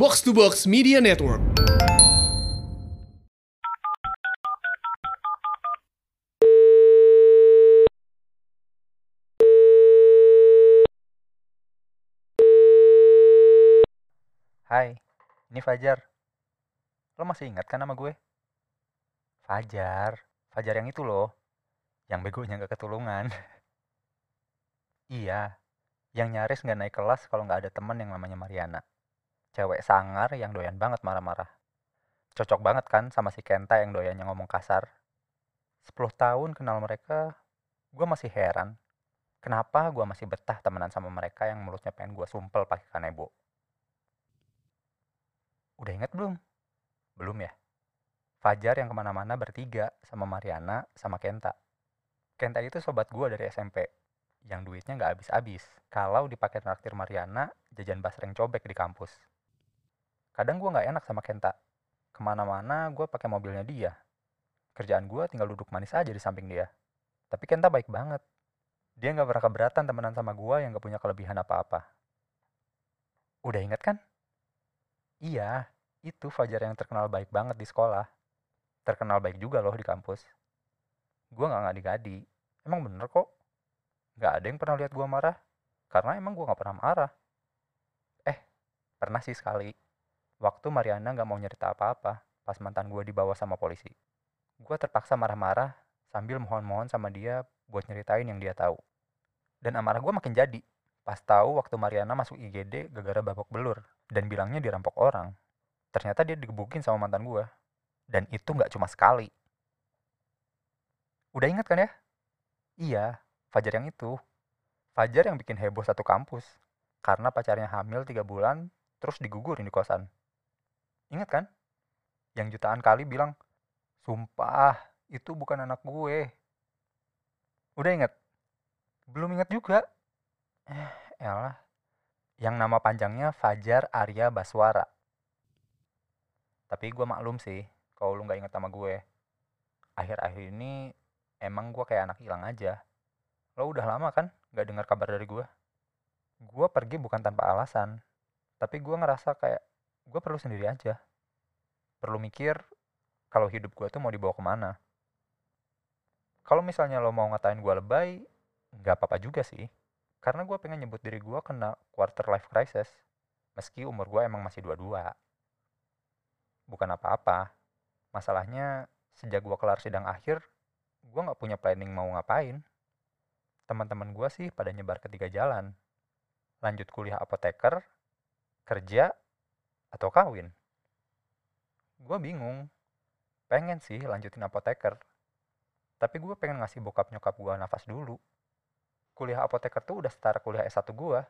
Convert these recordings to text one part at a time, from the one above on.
Box to Box Media Network. Hai, ini Fajar. Lo masih ingat kan nama gue? Fajar, Fajar yang itu loh. Yang begonya gak ketulungan. iya, yang nyaris gak naik kelas kalau gak ada temen yang namanya Mariana. Cewek sangar yang doyan banget marah-marah. Cocok banget kan sama si Kenta yang doyan yang ngomong kasar. 10 tahun kenal mereka, gue masih heran. Kenapa gue masih betah temenan sama mereka yang mulutnya pengen gue sumpel pakai kanebo. Udah inget belum? Belum ya? Fajar yang ke mana-mana bertiga sama Mariana sama Kenta. Kenta itu sobat gue dari SMP. Yang duitnya nggak habis-habis. Kalau dipakai traktir Mariana, jajan basreng cobek di kampus. Kadang gue nggak enak sama Kenta. Ke mana-mana gue pakai mobilnya dia. Kerjaan gue tinggal duduk manis aja di samping dia. Tapi Kenta baik banget. Dia nggak pernah keberatan temenan sama gue yang nggak punya kelebihan apa-apa. Udah inget kan? Iya, itu Fajar yang terkenal baik banget di sekolah. Terkenal baik juga loh di kampus. Gue gak ngadi-ngadi. Emang bener kok. Gak ada yang pernah lihat gue marah. Karena emang gue gak pernah marah. Eh, pernah sih sekali. Waktu Mariana gak mau nyerita apa-apa pas mantan gue dibawa sama polisi. Gue terpaksa marah-marah sambil mohon-mohon sama dia buat nyeritain yang dia tahu. Dan amarah gue makin jadi. Pas tahu waktu Mariana masuk IGD gara-gara babak belur dan bilangnya dirampok orang. Ternyata dia digebukin sama mantan gue. Dan itu nggak cuma sekali. Udah ingat kan ya? Iya, Fajar yang itu. Fajar yang bikin heboh satu kampus. Karena pacarnya hamil tiga bulan, terus digugurin di kosan. Ingat kan? Yang jutaan kali bilang, Sumpah, itu bukan anak gue. Udah inget? Belum inget juga. Eh, elah. Yang nama panjangnya Fajar Arya Baswara. Tapi gue maklum sih, kalau lu nggak inget sama gue. Akhir-akhir ini emang gue kayak anak hilang aja. Lo udah lama kan nggak dengar kabar dari gue? Gue pergi bukan tanpa alasan, tapi gue ngerasa kayak gue perlu sendiri aja. Perlu mikir kalau hidup gue tuh mau dibawa ke mana. Kalau misalnya lo mau ngatain gue lebay, nggak apa-apa juga sih. Karena gue pengen nyebut diri gue kena quarter life crisis. Meski umur gue emang masih dua-dua. Bukan apa-apa. Masalahnya, sejak gue kelar sidang akhir, gue gak punya planning mau ngapain. Teman-teman gue sih pada nyebar ketiga jalan. Lanjut kuliah apoteker, kerja, atau kawin. Gue bingung. Pengen sih lanjutin apoteker. Tapi gue pengen ngasih bokap nyokap gue nafas dulu kuliah apoteker tuh udah setara kuliah S1 gue.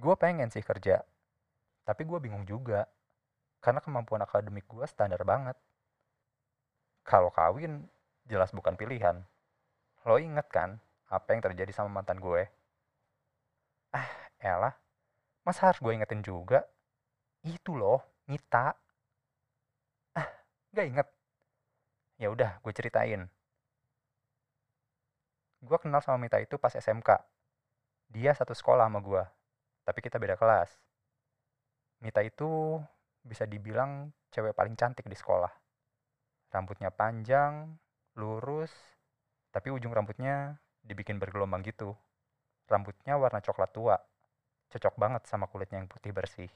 Gue pengen sih kerja, tapi gue bingung juga. Karena kemampuan akademik gue standar banget. Kalau kawin, jelas bukan pilihan. Lo inget kan apa yang terjadi sama mantan gue? Ah, elah. Masa harus gue ingetin juga? Itu loh, Nita. Ah, gak inget. Ya udah, gue ceritain gue kenal sama Mita itu pas SMK. Dia satu sekolah sama gue, tapi kita beda kelas. Mita itu bisa dibilang cewek paling cantik di sekolah. Rambutnya panjang, lurus, tapi ujung rambutnya dibikin bergelombang gitu. Rambutnya warna coklat tua, cocok banget sama kulitnya yang putih bersih.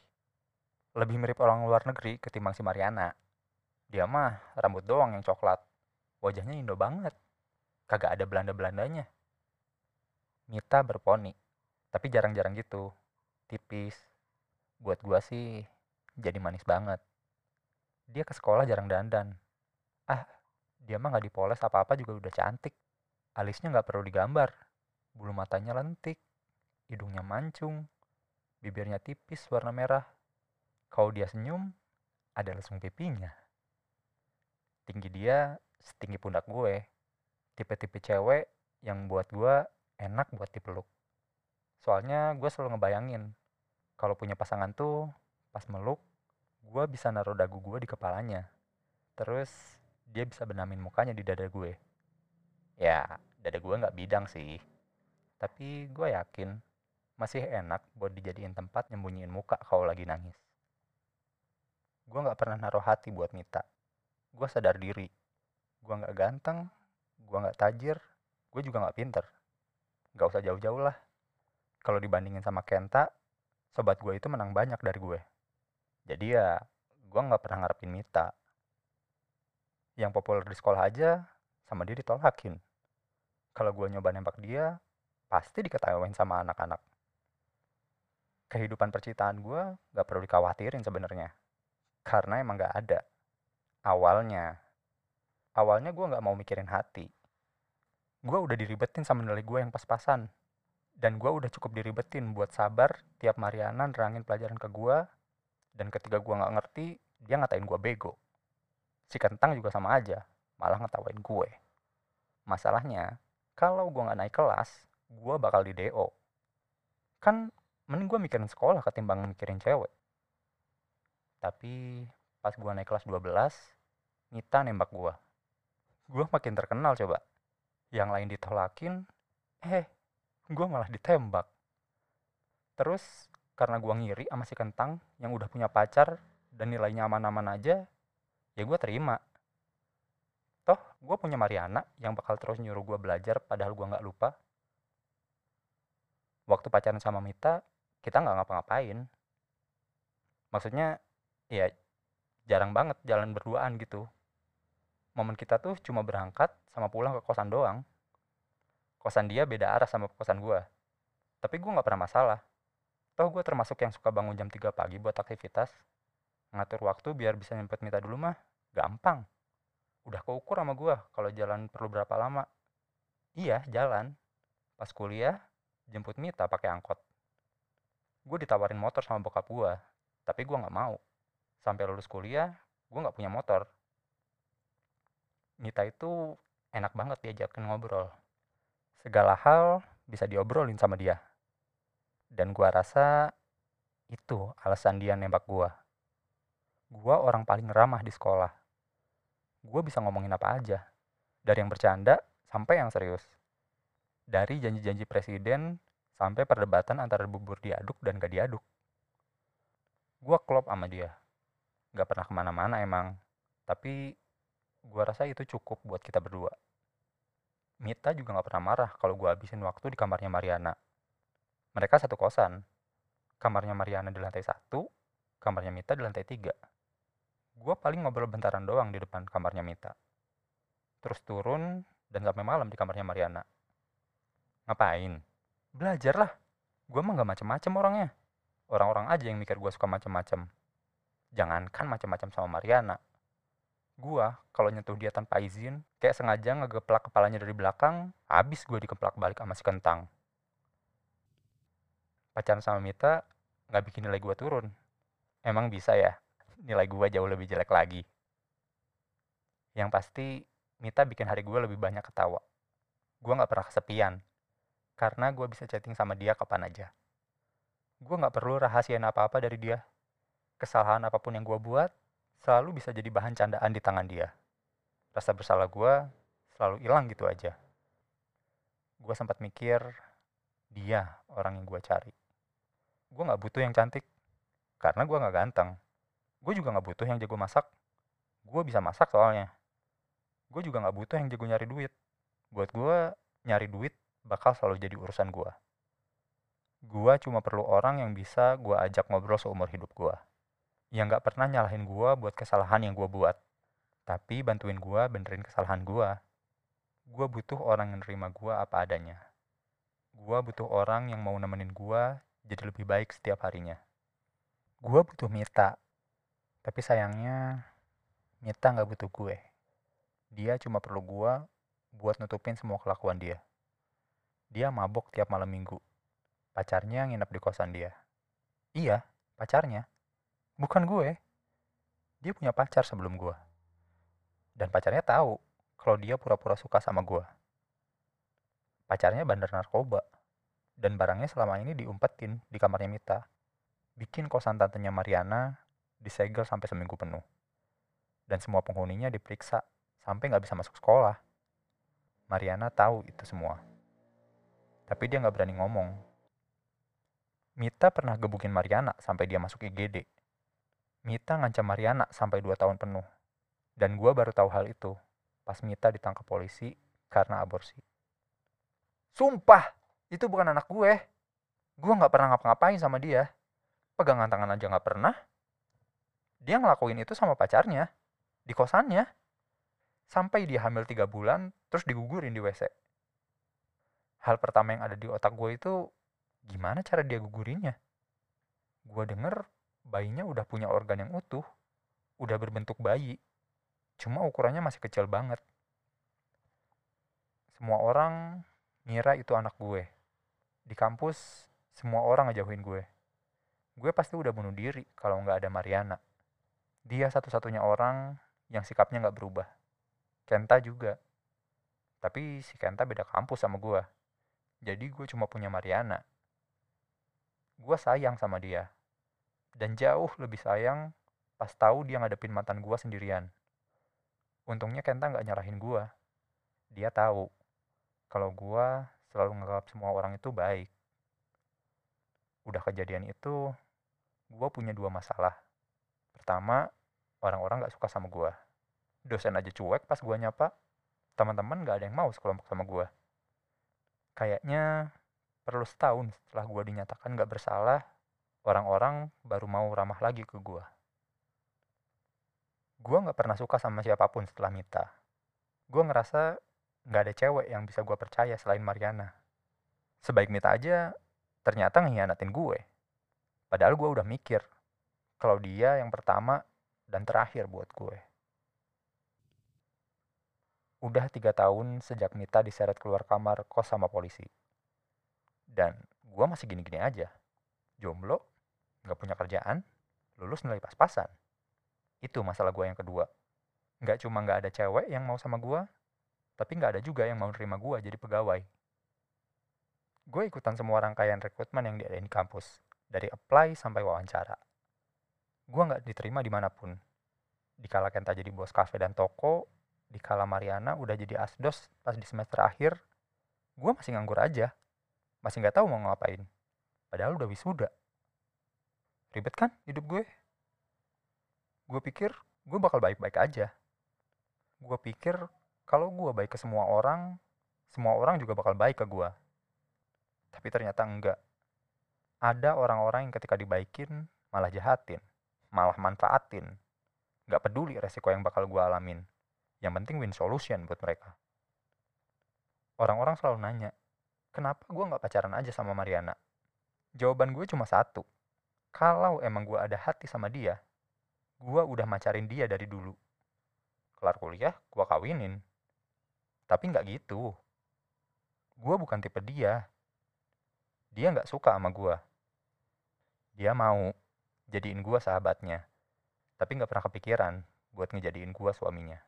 Lebih mirip orang luar negeri ketimbang si Mariana. Dia mah rambut doang yang coklat. Wajahnya Indo banget kagak ada Belanda-Belandanya. Mita berponi, tapi jarang-jarang gitu, tipis. Buat gua sih jadi manis banget. Dia ke sekolah jarang dandan. Ah, dia mah nggak dipoles apa-apa juga udah cantik. Alisnya nggak perlu digambar. Bulu matanya lentik, hidungnya mancung, bibirnya tipis warna merah. Kalau dia senyum, ada lesung pipinya. Tinggi dia setinggi pundak gue tipe-tipe cewek yang buat gue enak buat dipeluk. Soalnya gue selalu ngebayangin kalau punya pasangan tuh pas meluk gue bisa naruh dagu gue di kepalanya. Terus dia bisa benamin mukanya di dada gue. Ya, dada gue nggak bidang sih. Tapi gue yakin masih enak buat dijadiin tempat nyembunyiin muka kalau lagi nangis. Gue gak pernah naruh hati buat Mita. Gue sadar diri. Gue gak ganteng, gue gak tajir, gue juga gak pinter. Gak usah jauh-jauh lah. Kalau dibandingin sama Kenta, sobat gue itu menang banyak dari gue. Jadi ya, gue gak pernah ngarepin Mita. Yang populer di sekolah aja, sama dia ditolakin. Kalau gue nyoba nembak dia, pasti diketawain sama anak-anak kehidupan percintaan gue gak perlu dikhawatirin sebenarnya karena emang gak ada awalnya. Awalnya gue gak mau mikirin hati. Gue udah diribetin sama nilai gue yang pas-pasan. Dan gue udah cukup diribetin buat sabar tiap Mariana nerangin pelajaran ke gue dan ketika gue gak ngerti dia ngatain gue bego. Si kentang juga sama aja malah ngetawain gue. Masalahnya kalau gue gak naik kelas gue bakal di DO kan mending gue mikirin sekolah ketimbang mikirin cewek tapi pas gue naik kelas 12 Nita nembak gue gue makin terkenal coba. Yang lain ditolakin eh gue malah ditembak. Terus karena gue ngiri sama si kentang yang udah punya pacar dan nilainya aman-aman aja ya gue terima. Toh gue punya Mariana yang bakal terus nyuruh gue belajar padahal gue nggak lupa. Waktu pacaran sama Mita kita nggak ngapa-ngapain. Maksudnya ya jarang banget jalan berduaan gitu. Momen kita tuh cuma berangkat sama pulang ke kosan doang. Kosan dia beda arah sama kosan gue tapi gue nggak pernah masalah. Toh gue termasuk yang suka bangun jam 3 pagi buat aktivitas. Ngatur waktu biar bisa nyempet minta dulu mah gampang. Udah keukur sama gue kalau jalan perlu berapa lama. Iya jalan. Pas kuliah jemput Mita pakai angkot. Gue ditawarin motor sama bokap gue tapi gue nggak mau sampai lulus kuliah gue nggak punya motor. Nita itu enak banget diajakin ngobrol. Segala hal bisa diobrolin sama dia. Dan gue rasa itu alasan dia nembak gue gue orang paling ramah di sekolah. Gue bisa ngomongin apa aja dari yang bercanda sampai yang serius. Dari janji-janji presiden sampai perdebatan antara bubur diaduk dan gak diaduk. Gue klop sama dia. Gak pernah ke mana-mana emang. Tapi gue rasa itu cukup buat kita berdua. Mita juga gak pernah marah kalau gue habisin waktu di kamarnya Mariana. Mereka satu kosan. Kamarnya Mariana di lantai satu, kamarnya Mita di lantai tiga. Gue paling ngobrol bentaran doang di depan kamarnya Mita. Terus turun dan sampai malam di kamarnya Mariana. Ngapain? belajar lah gue mah gak macem-macem orangnya orang-orang aja yang mikir gue suka macem-macem jangankan macem-macem sama Mariana. Gue kalau nyentuh dia tanpa izin kayak sengaja ngegeplak kepalanya dari belakang habis gue dikeplak balik sama si kentang. Pacaran sama Mita gak bikin nilai gue turun. Emang bisa ya? Nilai gue jauh lebih jelek lagi. Yang pasti Mita bikin hari gue lebih banyak ketawa. Gue gak pernah kesepian. Karena gue bisa chatting sama dia kapan aja. Gue gak perlu rahasiain apa-apa dari dia. Kesalahan apa pun yang gue buat, selalu bisa jadi bahan candaan di tangan dia. Rasa bersalah gue selalu hilang gitu aja. Gue sempat mikir, dia orang yang gue cari. Gue gak butuh yang cantik, karena gue gak ganteng. Gue juga gak butuh yang jago masak. Gue bisa masak soalnya. Gue juga gak butuh yang jago nyari duit. Buat gue, nyari duit bakal selalu jadi urusan gue. Gue cuma perlu orang yang bisa gue ajak ngobrol seumur hidup gue. Yang gak pernah nyalahin gue buat kesalahan yang gue buat. Tapi bantuin gue benerin kesalahan gue. Gue butuh orang yang nerima gue apa adanya. Gue butuh orang yang mau nemenin gue jadi lebih baik setiap harinya. Gue butuh Mita. Tapi sayangnya Mita gak butuh gue. Dia cuma perlu gue buat nutupin semua kelakuan dia. Dia mabok tiap malam minggu. Pacarnya nginep di kosan dia. Iya, pacarnya. Bukan gue. Dia punya pacar sebelum gue. Dan pacarnya tahu kalau dia pura-pura suka sama gue. Pacarnya bandar narkoba. Dan barangnya selama ini diumpetin di kamarnya Mita. Bikin kosan tantenya Mariana disegel sampai seminggu penuh. Dan semua penghuninya diperiksa sampai nggak bisa masuk sekolah. Mariana tahu itu semua tapi dia nggak berani ngomong. Mita pernah gebukin Mariana sampai dia masuk IGD. Mita ngancam Mariana sampai 2 tahun penuh. Dan gua baru tahu hal itu pas Mita ditangkap polisi karena aborsi. Sumpah, itu bukan anak gue. Gue nggak pernah ngapa-ngapain sama dia. Pegangan tangan aja nggak pernah. Dia ngelakuin itu sama pacarnya. Di kosannya. Sampai dia hamil tiga bulan, terus digugurin di WC. Hal pertama yang ada di otak gue itu, gimana cara dia gugurinnya? Gue denger bayinya udah punya organ yang utuh. Udah berbentuk bayi. Cuma ukurannya masih kecil banget. Semua orang ngira itu anak gue. Di kampus, semua orang ngejauhin gue. Gue pasti udah bunuh diri kalau nggak ada Mariana. Dia satu-satunya orang yang sikapnya nggak berubah. Kenta juga. Tapi si Kenta beda kampus sama gue. Jadi gue cuma punya Mariana. Gue sayang sama dia. Dan jauh lebih sayang pas tahu dia ngadepin mantan gue sendirian. Untungnya Kenta nggak nyarahin gue. Dia tahu kalau gue selalu menganggap semua orang itu baik. Udah kejadian itu, gue punya dua masalah. Pertama, orang-orang gak suka sama gue. Dosen aja cuek pas gue nyapa, teman-teman gak ada yang mau sekelompok sama gue. Kayaknya perlu setahun setelah gue dinyatakan gak bersalah, orang-orang baru mau ramah lagi ke gue. Gue gak pernah suka sama siapa pun setelah Mita. Gue ngerasa nggak ada cewek yang bisa gue percaya selain Mariana. Sebaik Mita aja, ternyata ngehianatin gue. Padahal gue udah mikir, kalau dia yang pertama dan terakhir buat gue. Udah tiga tahun sejak Mita diseret keluar kamar kos sama polisi. Dan gue masih gini-gini aja. Jomblo, nggak punya kerjaan, lulus nilai pas-pasan. Itu masalah gue yang kedua. Nggak cuma nggak ada cewek yang mau sama gue, tapi nggak ada juga yang mau nerima gue jadi pegawai. Gue ikutan semua rangkaian rekrutmen yang diadain di kampus, dari apply sampai wawancara. Gue nggak diterima di mana pun. Dikala Kenta jadi bos kafe dan toko, dikala Mariana udah jadi asdos pas di semester akhir, gue masih nganggur aja. Masih nggak tahu mau ngapain. Padahal udah wisuda. Ribet kan hidup gue? Gue pikir gue bakal baik-baik aja. Gue pikir kalau gue baik ke semua orang, semua orang juga bakal baik ke gue. Tapi ternyata enggak. Ada orang-orang yang ketika dibaikin, malah jahatin, malah manfaatin. Gak peduli resiko yang bakal gue alamin. Yang penting win solution buat mereka. Orang-orang selalu nanya, kenapa gue gak pacaran aja sama Mariana? Jawaban gue cuma satu. Kalau emang gue ada hati sama dia, gue udah macarin dia dari dulu. Kelar kuliah, gue kawinin. Tapi nggak gitu. Gue bukan tipe dia. Dia nggak suka sama gue. Dia mau jadiin gue sahabatnya. Tapi nggak pernah kepikiran buat ngejadiin gue suaminya.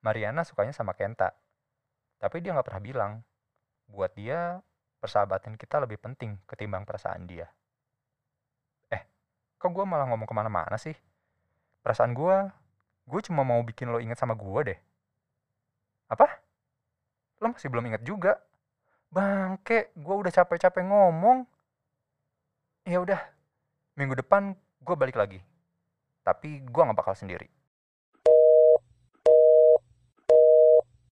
Mariana sukanya sama Kenta. Tapi dia nggak pernah bilang. Buat dia, persahabatan kita lebih penting ketimbang perasaan dia. Kok gue malah ngomong ke mana-mana sih? Perasaan gue, gue cuma mau bikin lo inget sama gue deh. Apa? Lo masih belum inget juga? Bangke, gue udah capek-capek ngomong. Ya udah, minggu depan gue balik lagi. Tapi gue gak bakal sendiri.